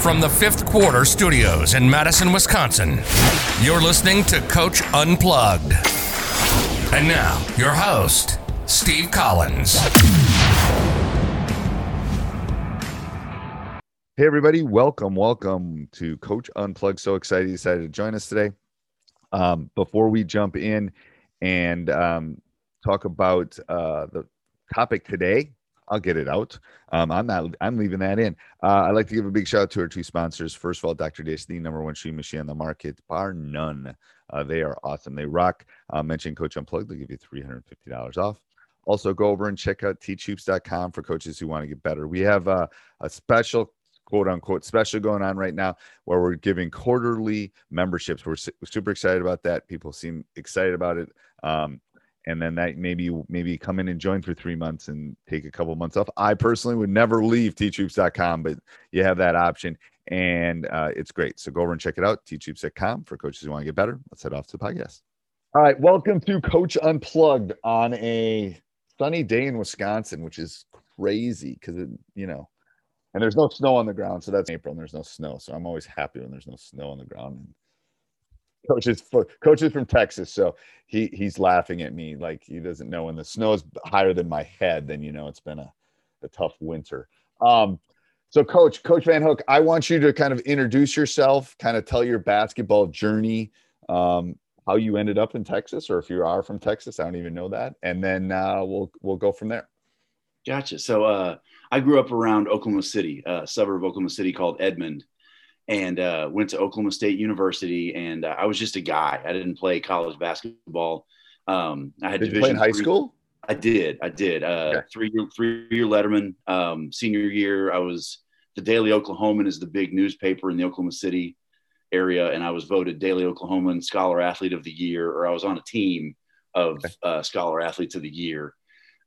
From the fifth quarter studios in Madison, Wisconsin, you're listening to Coach Unplugged. And now, your host, Steve Collins. Hey, everybody, welcome, welcome to Coach Unplugged. So excited you decided to join us today. Um, before we jump in and um, talk about uh, the topic today, I'll get it out. Um, I'm not. I'm leaving that in. Uh, I'd like to give a big shout out to our two sponsors. First of all, Dr. Dish, the number one shoe machine on the market, bar none. Uh, they are awesome. They rock. Uh, mention Coach Unplugged. They'll give you $350 off. Also, go over and check out teachhoops.com for coaches who want to get better. We have uh, a special quote unquote special going on right now where we're giving quarterly memberships. We're su- super excited about that. People seem excited about it. Um, and then that maybe maybe come in and join for three months and take a couple months off. I personally would never leave teachhoops.com, but you have that option and uh, it's great. So go over and check it out, teachhoops.com for coaches who want to get better. Let's head off to the podcast. All right, welcome to Coach Unplugged on a sunny day in Wisconsin, which is crazy because it, you know, and there's no snow on the ground. So that's April and there's no snow. So I'm always happy when there's no snow on the ground coaches coaches from Texas. So he he's laughing at me like he doesn't know when the snow is higher than my head, then you know it's been a, a tough winter. Um, so coach, Coach Van Hook, I want you to kind of introduce yourself, kind of tell your basketball journey, um, how you ended up in Texas, or if you are from Texas, I don't even know that, and then uh, we'll we'll go from there. Gotcha. So uh, I grew up around Oklahoma City, a suburb of Oklahoma City called Edmond and uh, went to Oklahoma State University. And uh, I was just a guy. I didn't play college basketball. Um, I had did you play in high three, school. I did. I did. Uh, okay. Three year three year Letterman. Um, senior year, I was the Daily Oklahoman is the big newspaper in the Oklahoma City area, and I was voted Daily Oklahoman Scholar Athlete of the Year, or I was on a team of okay. uh, Scholar Athletes of the Year.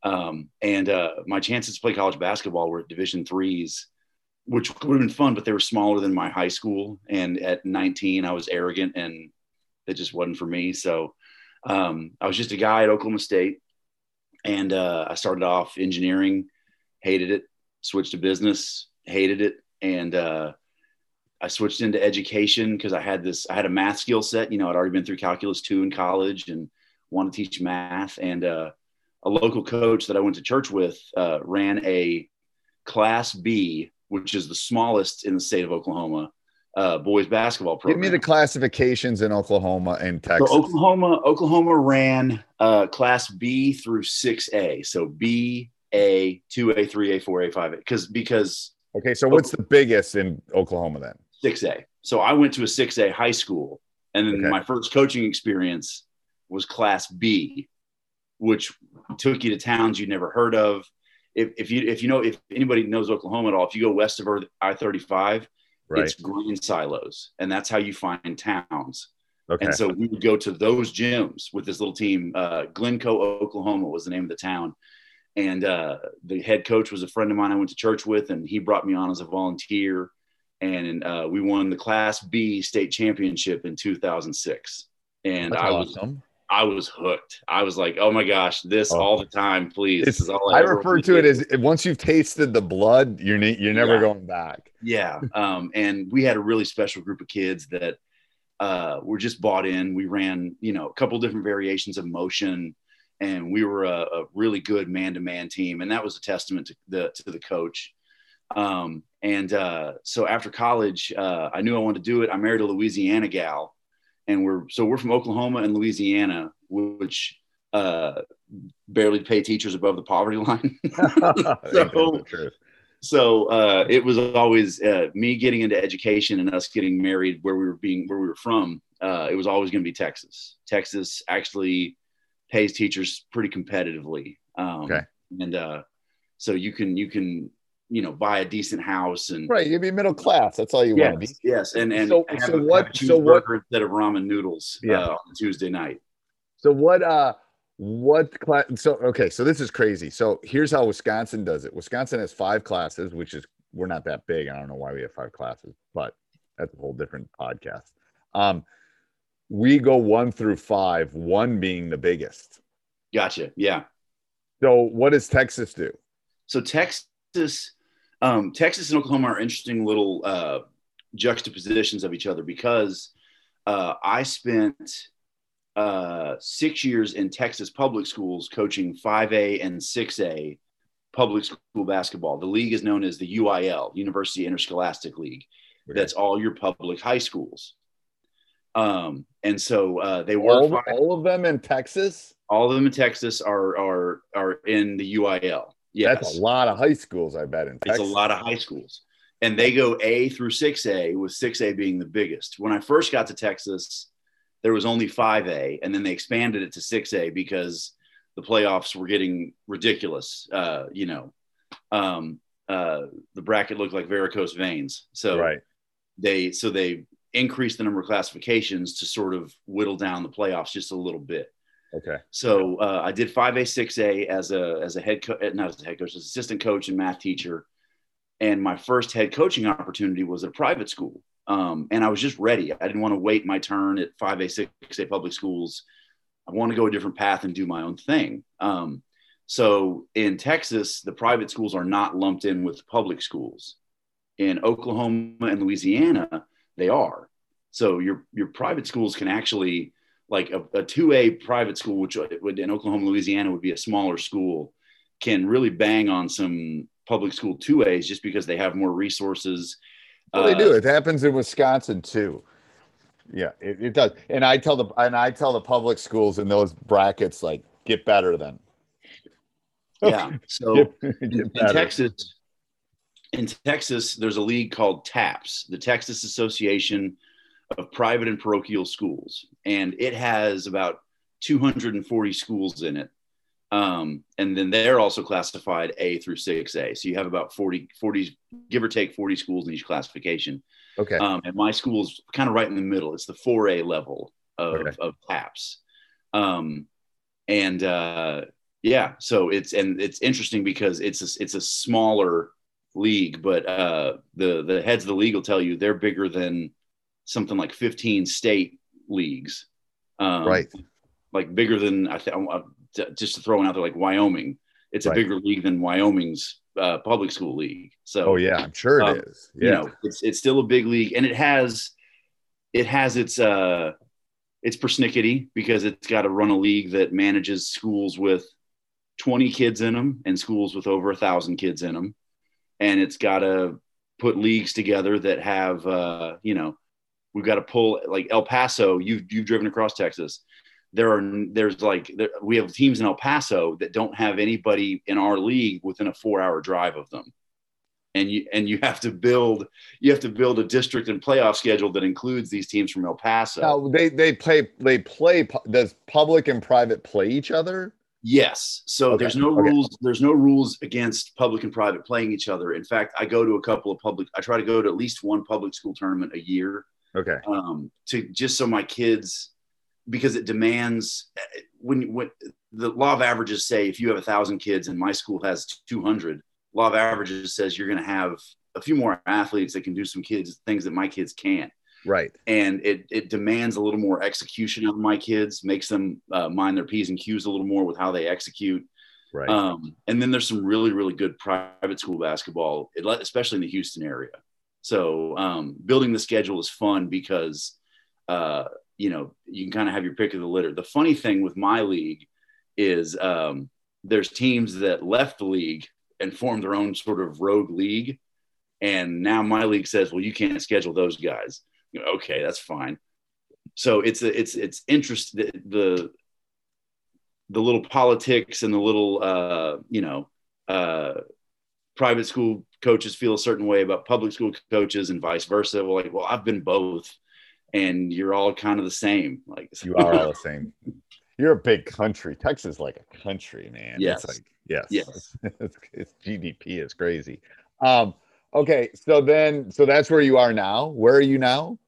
Um, and uh, my chances to play college basketball were at Division threes which would have been fun, but they were smaller than my high school. And at 19, I was arrogant and it just wasn't for me. So um, I was just a guy at Oklahoma State. And uh, I started off engineering, hated it, switched to business, hated it. And uh, I switched into education because I had this, I had a math skill set. You know, I'd already been through calculus two in college and wanted to teach math. And uh, a local coach that I went to church with uh, ran a class B which is the smallest in the state of Oklahoma, uh, boys basketball program. Give me the classifications in Oklahoma and Texas. So Oklahoma, Oklahoma ran uh, Class B through six A. So B, A, two A, three A, four A, five A. Because because okay, so what's the biggest in Oklahoma then? Six A. So I went to a six A high school, and then okay. my first coaching experience was Class B, which took you to towns you'd never heard of if, if you if you know if anybody knows Oklahoma at all, if you go west of I thirty five, it's grain silos, and that's how you find towns. Okay. And so we would go to those gyms with this little team. Uh, Glencoe, Oklahoma was the name of the town. And uh, the head coach was a friend of mine I went to church with, and he brought me on as a volunteer. And uh, we won the Class B state championship in 2006. And That's I was awesome. I was hooked. I was like, oh my gosh, this oh. all the time, please. This is all I, I refer to it as once you've tasted the blood, you're ne- you're never yeah. going back. Yeah. Um, and we had a really special group of kids that uh, were just bought in. We ran, you know, a couple different variations of motion, and we were a, a really good man-to-man team, and that was a testament to the to the coach. Um, and uh, so after college, uh, I knew I wanted to do it. I married a Louisiana gal, and we're so we're from Oklahoma and Louisiana, which uh, barely pay teachers above the poverty line. so, so uh, it was always uh, me getting into education and us getting married where we were being where we were from. Uh, it was always going to be Texas. Texas actually pays teachers pretty competitively. Um, okay. And uh, so you can you can you know buy a decent house and right you'd be middle class that's all you yes, want to be. Yes and and so, so a, what so what instead of ramen noodles yeah. Uh, on Tuesday night. So what uh what class so okay so this is crazy. So here's how wisconsin does it. Wisconsin has five classes which is we're not that big i don't know why we have five classes but that's a whole different podcast. Um we go one through five one being the biggest. Gotcha yeah. So what does texas do? So texas um, Texas and Oklahoma are interesting little uh, juxtapositions of each other because uh, I spent uh, six years in Texas public schools coaching 5A and 6A public school basketball. The league is known as the UIL, University Interscholastic League. Okay. That's all your public high schools. Um, and so uh, they were all, all, of them in Texas. All of them in Texas are are are in the UIL. Yes. That's a lot of high schools, I bet. In Texas. It's a lot of high schools. And they go A through 6A, with 6A being the biggest. When I first got to Texas, there was only 5A, and then they expanded it to 6A because the playoffs were getting ridiculous. Uh, you know, um, uh, the bracket looked like varicose veins. So right. they so they increased the number of classifications to sort of whittle down the playoffs just a little bit. Okay. So uh, I did 5A, 6A as a as a head coach, not as a head coach, as assistant coach and math teacher. And my first head coaching opportunity was at a private school. Um, and I was just ready. I didn't want to wait my turn at 5A, 6A public schools. I want to go a different path and do my own thing. Um, so in Texas, the private schools are not lumped in with public schools. In Oklahoma and Louisiana, they are. So your your private schools can actually like a, a 2A private school, which would in Oklahoma, Louisiana would be a smaller school, can really bang on some public school 2As just because they have more resources. Well, they do. Uh, it happens in Wisconsin too. Yeah, it, it, does. And I tell the and I tell the public schools in those brackets like get better then. Yeah. So get, get in Texas, in Texas, there's a league called TAPPS, the Texas Association of private and parochial schools, and it has about 240 schools in it. Um, and then they're also classified A through 6A. So you have about 40, 40, give or take 40 schools in each classification. Okay. Um, and my school is kind of right in the middle. It's the 4A level of, okay. of TAPPS. Um, and uh, yeah, so it's and it's interesting because it's a, it's a smaller league, but uh, the the heads of the league will tell you they're bigger than something like 15 state leagues. Um, right. Like bigger than I think, just throwing out there, like Wyoming. It's right. a bigger league than Wyoming's uh, public school league. So, oh yeah, I'm sure it um, is. Yeah, you know, it's it's still a big league, and it has it has its uh its persnickety because it's got to run a league that manages schools with 20 kids in them and schools with over a thousand kids in them, and it's got to put leagues together that have uh, you know we've got to pull like El Paso. You've you've driven across Texas. There are there's like there, we have teams in El Paso that don't have anybody in our league within a four hour drive of them, and you and you have to build you have to build a district and playoff schedule that includes these teams from El Paso. Now they they play they play. Does public and private play each other? Yes. So okay. there's no okay. rules. There's no rules against public and private playing each other. In fact, I go to a couple of public. I try to go to at least one public school tournament a year Okay. Um, to just so my kids, because it demands when when the law of averages say if you have a thousand kids and my school has 200, law of averages says you're going to have a few more athletes that can do some kids things that my kids can't. Right. And it it demands a little more execution of my kids, makes them uh, mind their p's and q's a little more with how they execute. Right. Um, and then there's some really really good private school basketball, especially in the Houston area. So um, building the schedule is fun because uh, you know you can kind of have your pick of the litter. The funny thing with my league is um, there's teams that left the league and formed their own sort of rogue league And now my league says, well, you can't schedule those guys. You know, okay, that's fine. So it's a, it's it's interest the, the the little politics and the little uh, you know uh, private school coaches feel a certain way about public school coaches and vice versa. Well, like, well, I've been both, and you're all kind of the same. Like you are all the same. You're a big country. Texas is like a country, man. Yes. It's like yes. Yes. it's, it's GDP is crazy. Um, okay, so then so that's where you are now. Where are you now?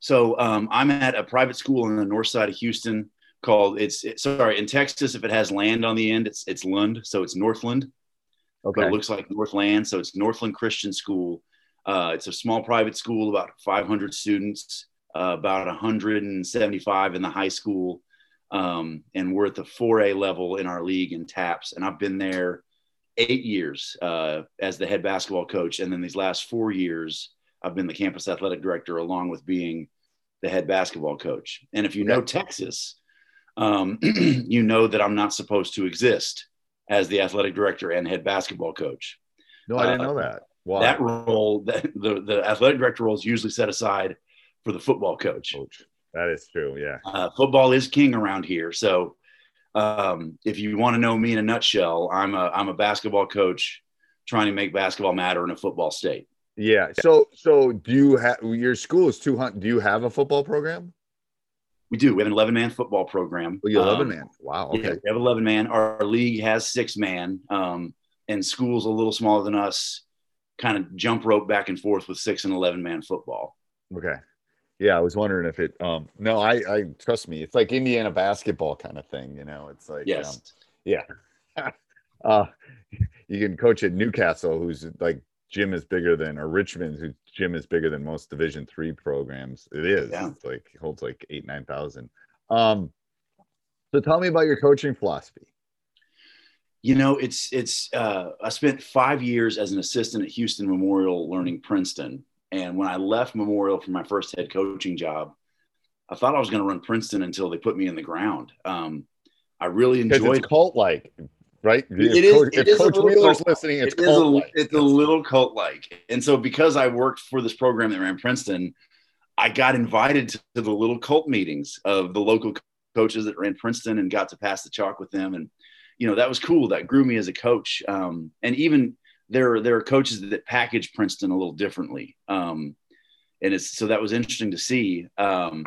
So um, I'm at a private school on the north side of Houston called it's it, sorry in Texas if it has land on the end it's it's Lund so it's Northland. Okay. But it looks like Northland so it's Northland Christian School. Uh, it's a small private school about 500 students, uh, about 175 in the high school, um, and we're at the 4A level in our league in TAPPS. And I've been there eight years uh, as the head basketball coach, and then these last four years I've been the campus athletic director along with being the head basketball coach. And if you know Texas, um, you know that I'm not supposed to exist as the athletic director and head basketball coach. No, I didn't Uh, know that. Wow. That role, that the, the athletic director role is usually set aside for the football coach. Coach. That is true. Yeah. Uh, football is king around here. So um, if you want to know me in a nutshell, I'm a, I'm a basketball coach trying to make basketball matter in a football state. Yeah. So so do you have your school is 200 do you have a football program? We do. We have an 11 man football program. Oh, you 11 Um, man. Wow. Yeah, Okay. we have 11 man. Our league has six man, um, and schools a little smaller than us kind of jump rope back and forth with six and 11 man football. Okay. Yeah, I was wondering if it um no, I I trust me. It's like Indiana basketball kind of thing, you know. It's like Yes. um, yeah. uh you can coach at New Castle who's like gym is bigger than or Richmond whose gym is bigger than most division 3 programs. It is. Yeah. It's like holds like 8 9,000. Um so tell me about your coaching philosophy. You know, it's it's. Uh, I spent five years as an assistant at Houston Memorial, learning Princeton. And when I left Memorial for my first head coaching job, I thought I was going to run Princeton until they put me in the ground. Um, I really enjoyed cult like, right? If It is- Coach, it if is Coach Wheeler's cult- listening, it's it a, it's a little cult like. And so because I worked for this program that ran Princeton, I got invited to the little cult meetings of the local coaches that ran Princeton and got to pass the chalk with them. And, you know, that was cool. That grew me as a coach. Um, and even there, there are coaches that package Princeton a little differently. Um, and it's, so that was interesting to see. Um,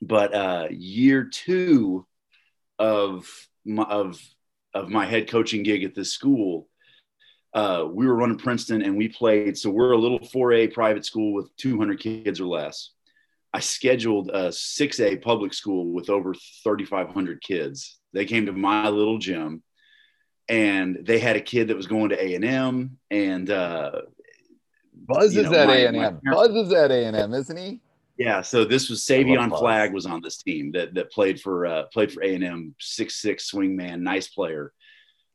but uh, year two of my, of, of my head coaching gig at this school, uh, we were running Princeton and we played. So we're a little 4A private school with 200 kids or less. I scheduled a 6A public school with over 3,500 kids. They came to my little gym and they had a kid that was going to A&M and uh, Buzz is know, at my- A and my parents- Buzz is at A and M, isn't he? Yeah, so this was Savion Flagg was on this team that that played for uh, played for A and M, six six swingman, nice player.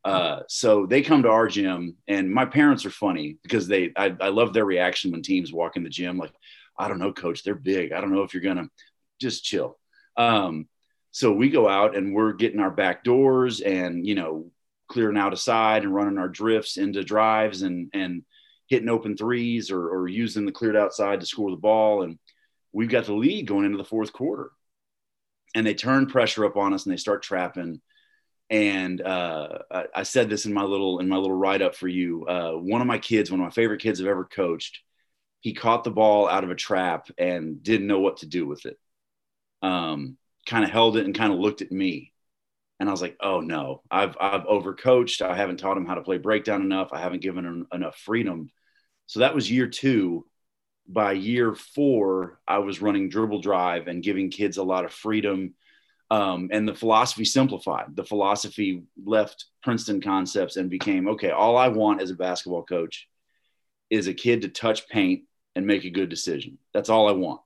Uh, so they come to our gym, and my parents are funny because they I, I love their reaction when teams walk in the gym. Like, I don't know, coach, they're big. I don't know if you're gonna just chill. Um, so we go out and we're getting our back doors and you know clearing out a side and running our drifts into drives and and hitting open threes or, or using the cleared outside to score the ball and we've got the lead going into the fourth quarter. And they turn pressure up on us and they start trapping. And uh, I, I said this in my little in my little write up for you. Uh, one of my kids, one of my favorite kids I've ever coached, he caught the ball out of a trap and didn't know what to do with it. Um, kind of held it and kind of looked at me. And I was like, oh no, I've I've overcoached. I haven't taught him how to play breakdown enough. I haven't given him enough freedom. So that was year two by year four, I was running dribble drive and giving kids a lot of freedom. Um, and the philosophy simplified. The philosophy left Princeton concepts and became okay, all I want as a basketball coach is a kid to touch paint and make a good decision. That's all I want.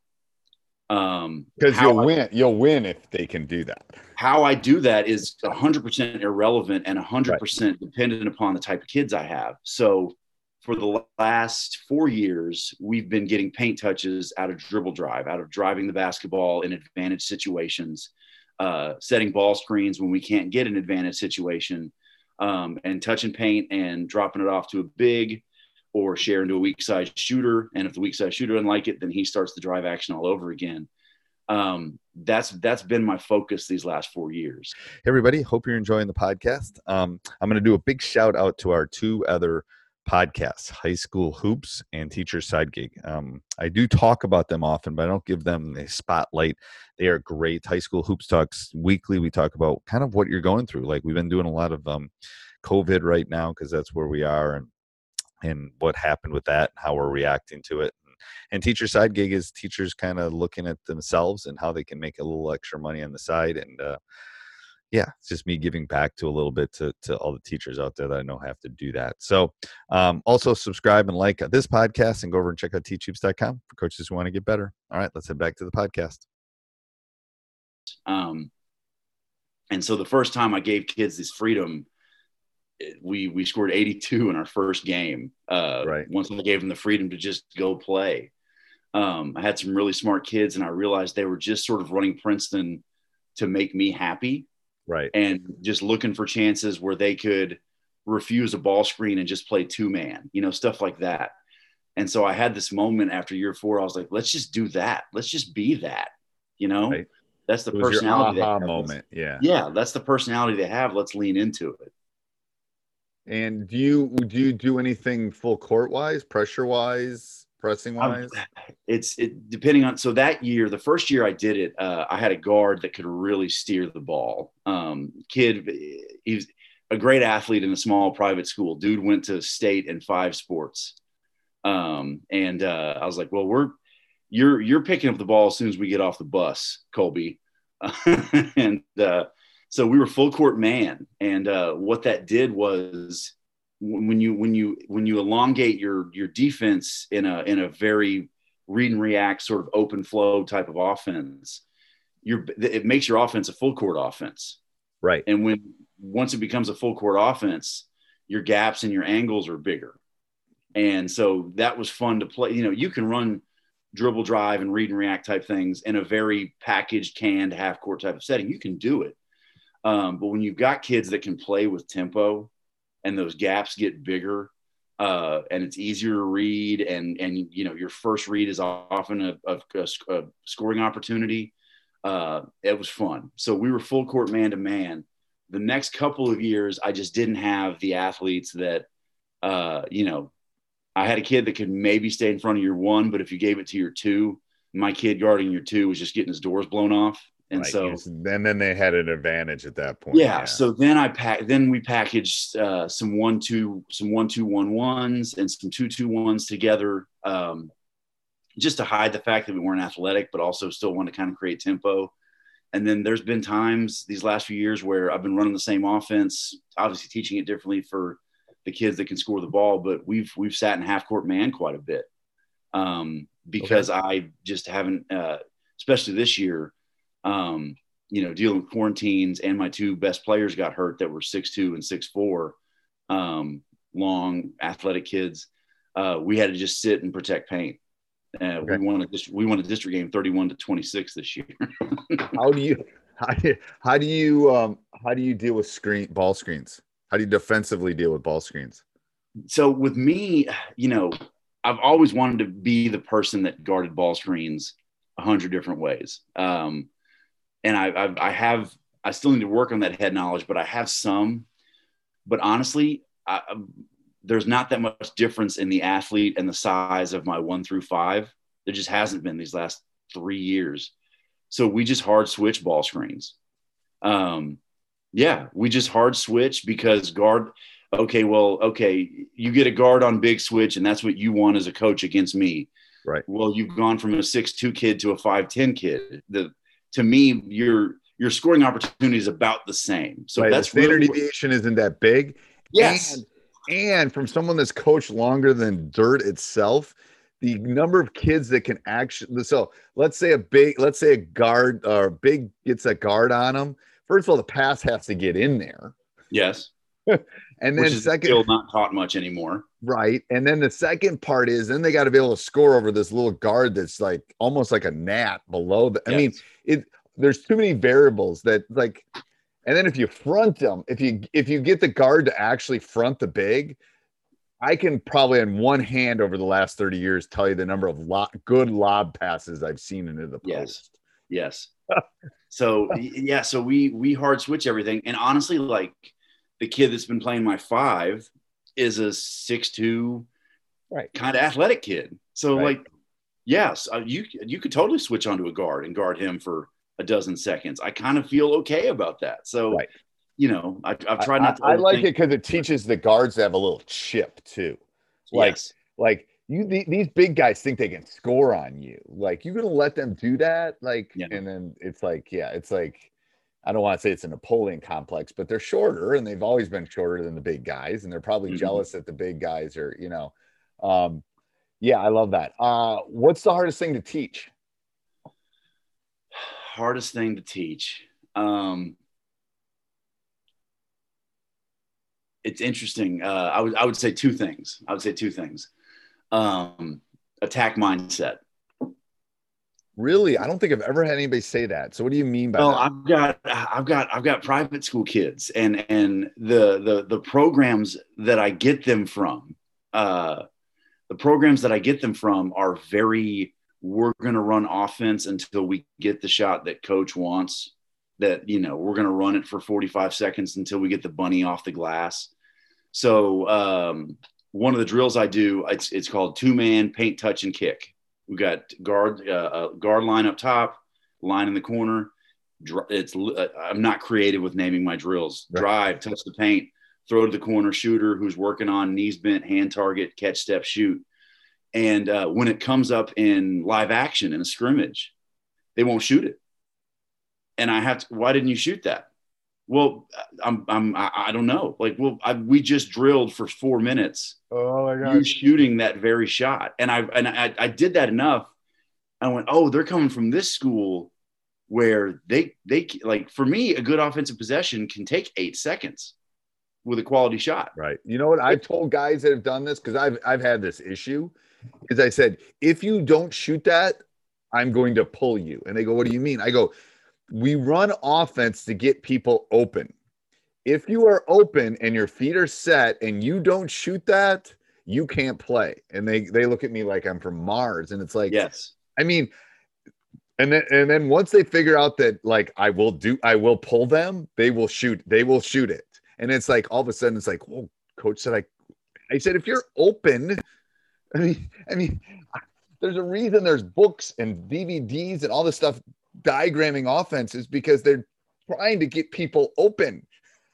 Um, Because you'll I- win. You'll win if they can do that. how I do that is 100% irrelevant and 100% dependent upon the type of kids I have. So for the last four years, we've been getting paint touches out of dribble drive, out of driving the basketball in advantage situations, uh, setting ball screens when we can't get an advantage situation, um, and touching paint and dropping it off to a big or share into a weak side shooter. And if the weak side shooter doesn't like it, then he starts the drive action all over again. Um, that's that's been my focus these last four years. Hey everybody, hope you're enjoying the podcast. Um, I'm going to do a big shout out to our two other podcasts, High School Hoops and Teacher Side Gig. Um, I do talk about them often, but I don't give them a spotlight. They are great. High School Hoops Talks weekly. We talk about kind of what you're going through. Like we've been doing a lot of um, COVID right now because that's where we are, and and what happened with that, and how we're reacting to it. And teacher side gig is teachers kind of looking at themselves and how they can make a little extra money on the side and uh, yeah, it's just me giving back to a little bit to, to all the teachers out there that I know have to do that. So um, also subscribe and like this podcast and go over and check out teachhoops.com for coaches who want to get better. All right, let's head back to the podcast. Um, and so the first time I gave kids this freedom, we we scored 82 in our first game. Uh, right. Once I gave them the freedom to just go play, um, I had some really smart kids, and I realized they were just sort of running Princeton to make me happy right. and just looking for chances where they could refuse a ball screen and just play two man you know stuff like that. And so i had this moment after year four i was like let's just do that. Let's just be that you know? Right. that's the personality aha moment. Yeah. Yeah that's the personality they have. Let's lean into it. And do you do you do anything full court wise pressure wise pressing wise? It's it depending on so that year, the first year I did it, uh, I had a guard that could really steer the ball. Um, kid, he's a great athlete in a small private school. Dude went to state in five sports, um, and uh, I was like, well, we're you're you're picking up the ball as soon as we get off the bus, Colby, and uh, so we were full court man, and uh, what that did was when you when you when you elongate your your defense in a in a very read and react sort of open flow type of offense you're it makes your offense a full court offense. Right. And when once it becomes a full court offense your gaps and your angles are bigger. And so that was fun to play you know you can run dribble drive and read and react type things in a very packaged canned half court type of setting. You can do it. Um, but when you've got kids that can play with tempo and those gaps get bigger uh, and it's easier to read. And and you know your first read is often a, a, a scoring opportunity. Uh, it was fun. So we were full court man to man. The next couple of years i just didn't have the athletes that uh, you know i had a kid that could maybe stay in front of your one but if you gave it to your two my kid guarding your two was just getting his doors blown off and right. so and then they had an advantage at that point. Yeah. yeah. So then I pack then we packaged uh, some one two some one two one ones and some two two ones together, um, just to hide the fact that we weren't athletic, but also still want to kind of create tempo. And then there's been times these last few years where I've been running the same offense, obviously teaching it differently for the kids that can score the ball, but we've we've sat in half court man quite a bit um, because okay. I just haven't, uh, especially this year um, you know, dealing with quarantines, and my two best players got hurt that were six two and six four, um, long athletic kids. Uh, we had to just sit and protect paint. Uh, okay. We won a we won a district game thirty one to twenty six this year. how do you how do you, how do you um, how do you deal with screen ball screens? How do you defensively deal with ball screens? So with me, you know, I've always wanted to be the person that guarded ball screens a hundred different ways. Um, and I, I, I have I still need to work on that head knowledge, but I have some. But honestly, I, there's not that much difference in the athlete and the size of my one through five. There just hasn't been these last three years. So we just hard switch ball screens. Um, yeah, we just hard switch because guard. Okay, well, okay, you get a guard on big switch, and that's what you want as a coach against me. Right. Well, you've gone from a six two kid to a five ten kid. The to me, your your scoring opportunity is about the same. So right, that's the standard really deviation isn't that big. Yes. And, and from someone that's coached longer than dirt itself, the number of kids that can actually so let's say a big let's say a guard or uh, big gets a guard on them. First of all, the pass has to get in there. Yes. and then second still not taught much anymore. Right. And then the second part is then they got to be able to score over this little guard that's like almost like a gnat below the yes. I mean, it there's too many variables that like and then if you front them, if you if you get the guard to actually front the big, I can probably on one hand over the last 30 years tell you the number of lot good lob passes I've seen into the post. Yes. Yes. so yeah, so we we hard switch everything. And honestly, like the kid that's been playing my five is a six two right kind of athletic kid. So Right. like yes, uh, you you could totally switch onto a guard and guard him for a dozen seconds. I kind of feel okay about that. So Right. you know, I, I've I, tried not to. I, I like it because it teaches the guards to have a little chip too. Like, Yes. like you, the, these big guys think they can score on you. Like, you're gonna let them do that? Like, Yeah. and then it's like, yeah, it's like, I don't want to say it's a Napoleon complex, but they're shorter and they've always been shorter than the big guys, and they're probably Mhm. jealous that the big guys are, you know. Um, yeah, I love that. Uh, what's the hardest thing to teach? hardest thing to teach. Um, it's interesting. Uh, I would I would say two things. I would say two things. Um, attack mindset. Really, I don't think I've ever had anybody say that. So, what do you mean by Well, that? I've got I've got I've got private school kids, and and the the the programs that I get them from, uh, the programs that I get them from are very. We're going to run offense until we get the shot that coach wants. That you know we're going to run it for 45 seconds until we get the bunny off the glass. So um, one of the drills I do, it's it's called two man paint, touch, and kick. We got guard uh, uh, guard line up top, line in the corner. It's uh, I'm not creative with naming my drills. Drive, touch the paint, throw to the corner, shooter who's working on knees bent, hand target, catch, step, shoot. And uh, when it comes up in live action in a scrimmage, they won't shoot it. And I have to. Why didn't you shoot that? Well, I'm I'm I, don't know. Like, well, I, we just drilled for four minutes oh my God. you shooting that very shot. And I and I, I did that enough. I went, oh, they're coming from this school where they they like for me, a good offensive possession can take eight seconds with a quality shot. Right. You know what I've told guys that have done this because I've I've had this issue. Is I said if you don't shoot that, I'm going to pull you. And they go, "What do you mean?" I go, "We run offense to get people open. If you are open and your feet are set and you don't shoot that, you can't play." And they they look at me like I'm from Mars, and it's like, Yes. I mean, and then and then once they figure out that like I will do I will pull them, they will shoot, they will shoot it. And it's like all of a sudden it's like, well, coach said I I said if you're open, I mean, I mean, there's a reason there's books and DVDs and all this stuff diagramming offenses because they're trying to get people open.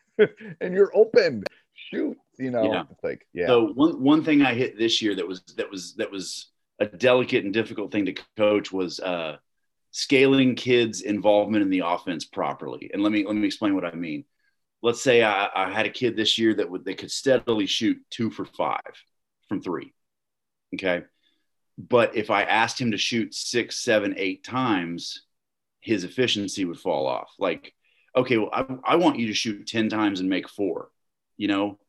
and you're open. Shoot, you know, Yeah. it's like, yeah. So one one thing I hit this year that was that was that was a delicate and difficult thing to coach was uh, scaling kids' involvement in the offense properly. And let me let me explain what I mean. Let's say I, I had a kid this year that would they could steadily shoot two for five from three. Okay. But if I asked him to shoot six, seven, eight times, his efficiency would fall off. Like, okay, well, I, I want you to shoot 10 times and make four, you know?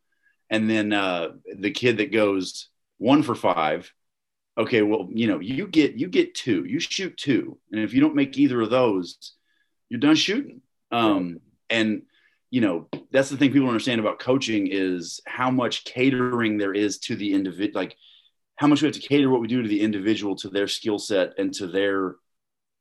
And then uh, the kid that goes one for five, okay, well, you know, you get you get two, you shoot two, and if you don't make either of those, you're done shooting. Um, and you know, that's the thing people understand about coaching is how much catering there is to the individual, like how much we have to cater what we do to the individual, to their skill set, and to their,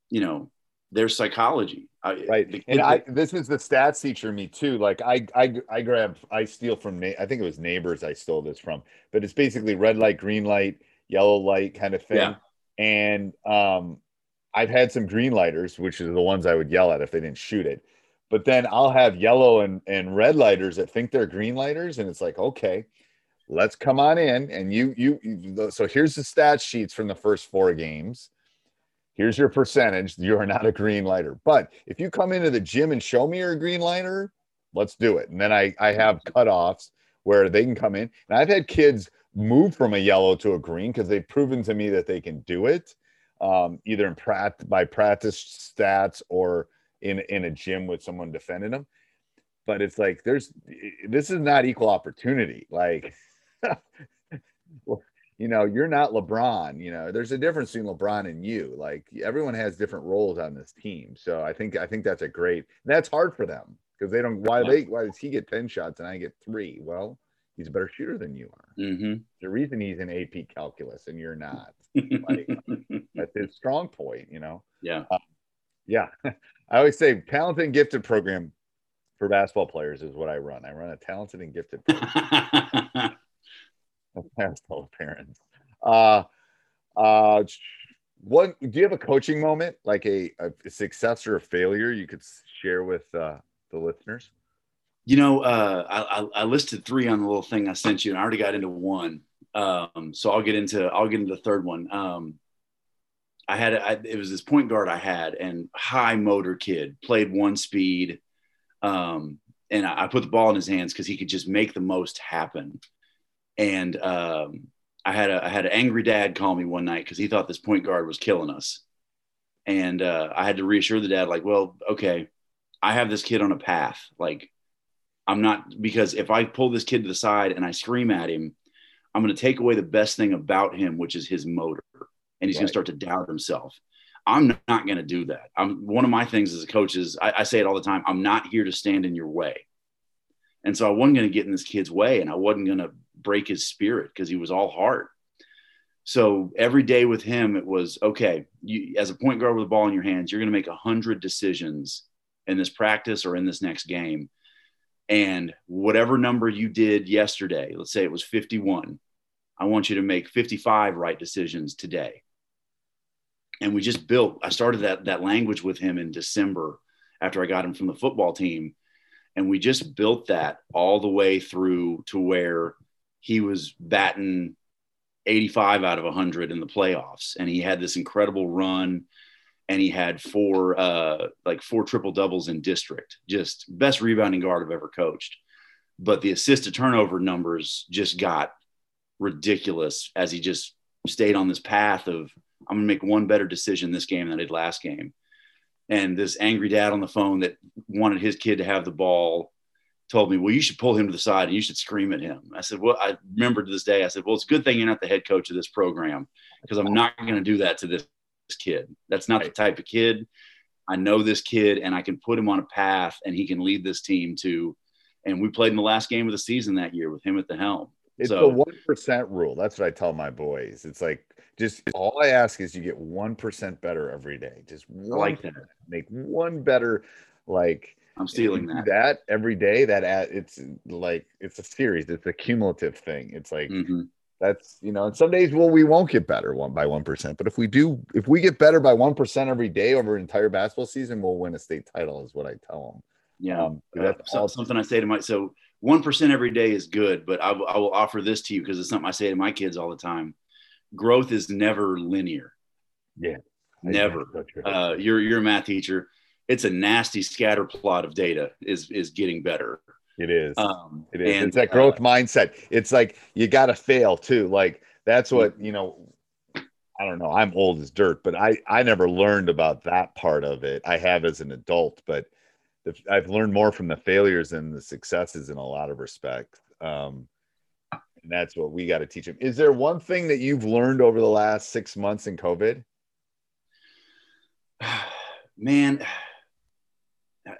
you know, their psychology. Right the and i this is the stats teacher me too like i i i grab i steal from i think it was neighbors i stole this from but it's basically red light green light yellow light kind of thing Yeah. and um i've had some green lighters which are the ones i would yell at if they didn't shoot it but then i'll have yellow and and red lighters that think they're green lighters and it's like okay let's come on in and you you, you so here's the stat sheets from the first four games here's your percentage. You are not a green lighter. But if you come into the gym and show me you're a green lighter, let's do it. And then I, I have cutoffs where they can come in. And I've had kids move from a yellow to a green because they've proven to me that they can do it, um, either in prat- by practice stats or in, in a gym with someone defending them. But it's like there's this is not equal opportunity. Like you know, you're not LeBron. You know, there's a difference between LeBron and you. Like everyone has different roles on this team. So I think I think that's a great. That's hard for them because they don't. Why they? Why does he get ten shots and I get three? Well, he's a better shooter than you are. Mm-hmm. The reason he's in AP calculus and you're not. like, that's his strong point, you know? yeah. Yeah. I always say talented and gifted program for basketball players is what I run. I run a talented and gifted program. basketball parents. Uh, uh, what do you have a coaching moment, like a, a success or a failure you could share with uh, the listeners? You know, uh, I, I listed three on the little thing I sent you, and I already got into one. Um, so I'll get into I'll get into the third one. Um, I had I, it was this point guard I had, and high motor kid played one speed, um, and I, I, put the ball in his hands because he could just make the most happen. And um, I had a I had an angry dad call me one night because he thought this point guard was killing us, and uh, I had to reassure the dad like, well, okay, I have this kid on a path, like I'm not because if I pull this kid to the side and I scream at him, I'm going to take away the best thing about him, which is his motor, and he's right. going to start to doubt himself. I'm not going to do that. I'm one of my things as a coach is I, I, say it all the time. I'm not here to stand in your way, and so I wasn't going to get in this kid's way, and I wasn't going to break his spirit because he was all heart. So every day with him, it was okay. You, as a point guard with the ball in your hands, you're going to make a hundred decisions in this practice or in this next game and whatever number you did yesterday, let's say it was 51, I want you to make 55 right decisions today. And we just built, I started that, that language with him in December after I got him from the football team. And we just built that all the way through to where he was batting 85 out of 100 in the playoffs. And he had this incredible run and he had four uh, like four triple doubles in district. Just best rebounding guard I've ever coached. But the assist to turnover numbers just got ridiculous as he just stayed on this path of I'm gonna make one better decision this game than I did last game. And this angry dad on the phone that wanted his kid to have the ball told me, Well, you should pull him to the side and you should scream at him. I said, Well, I remember to this day, I said, Well, it's a good thing you're not the head coach of this program because I'm not going to do that to this kid. That's not the type of kid. I know this kid and I can put him on a path and he can lead this team to. And we played in the last game of the season that year with him at the helm. It's so, the one percent rule. That's what I tell my boys. It's like just all I ask is you get one percent better every day. Just one, like that. Make one better. Like I'm stealing that. That every day. That at it's like it's a series. It's a cumulative thing. It's like mm-hmm that's you know and some days well we won't get better one by one percent but if we do if we get better by one percent every day over an entire basketball season we'll win a state title is what i tell them yeah um, that's uh, something i say to my so one percent every day is good but I, I will offer this to you because it's something i say to my kids all the time growth is never linear yeah never uh, you're you're a math teacher it's a nasty scatter plot of data is is getting better it is. Um, it is. And, it's that growth uh, mindset. It's like you got to fail too. Like that's what you know. I don't know. I'm old as dirt, but I I never learned about that part of it. I have as an adult, but the, I've learned more from the failures and the successes in a lot of respects. Um, and that's what we got to teach them. Is there one thing that you've learned over the last six months in COVID? Man,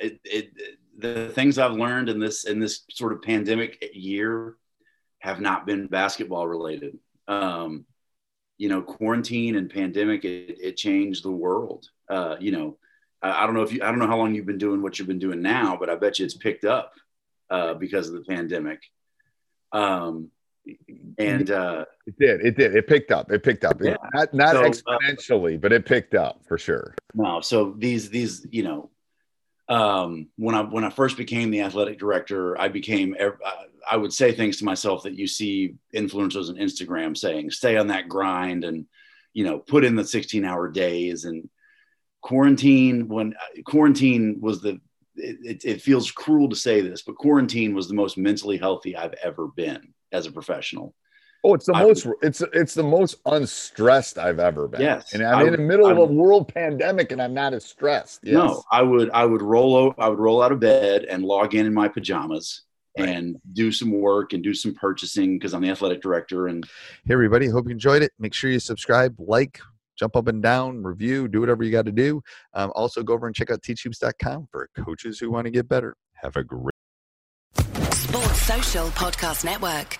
it, it, the things I've learned in this in this sort of pandemic year have not been basketball related. Um, you know, quarantine and pandemic it, it changed the world. Uh, you know, I, I, don't know if you I don't know how long you've been doing what you've been doing now, but I bet you it's picked up uh, because of the pandemic. Um, and uh, it did, it did, it picked up, it picked up, yeah. not not so, uh, exponentially, uh, but it picked up for sure. No, so these these you know um, when I when I first became the athletic director, I became I would say things to myself that you see influencers on Instagram saying, "Stay on that grind," and you know, put in the 16 hour days and quarantine. When uh, quarantine was the it, it, feels cruel to say this, but quarantine was the most mentally healthy I've ever been as a professional. Oh, it's the I most it's it's the most unstressed I've ever been. Yes, and I'm I, in the middle I, of a world pandemic, and I'm not as stressed. Yes. No, I would I would roll out I would roll out of bed and log in in my pajamas right. and do some work and do some purchasing because I'm the athletic director. And hey, everybody, hope you enjoyed it. Make sure you subscribe, like, jump up and down, review, do whatever you got to do. Um, also, go over and check out teachhoops.com for coaches who want to get better. Have a great sports Social Podcast Network.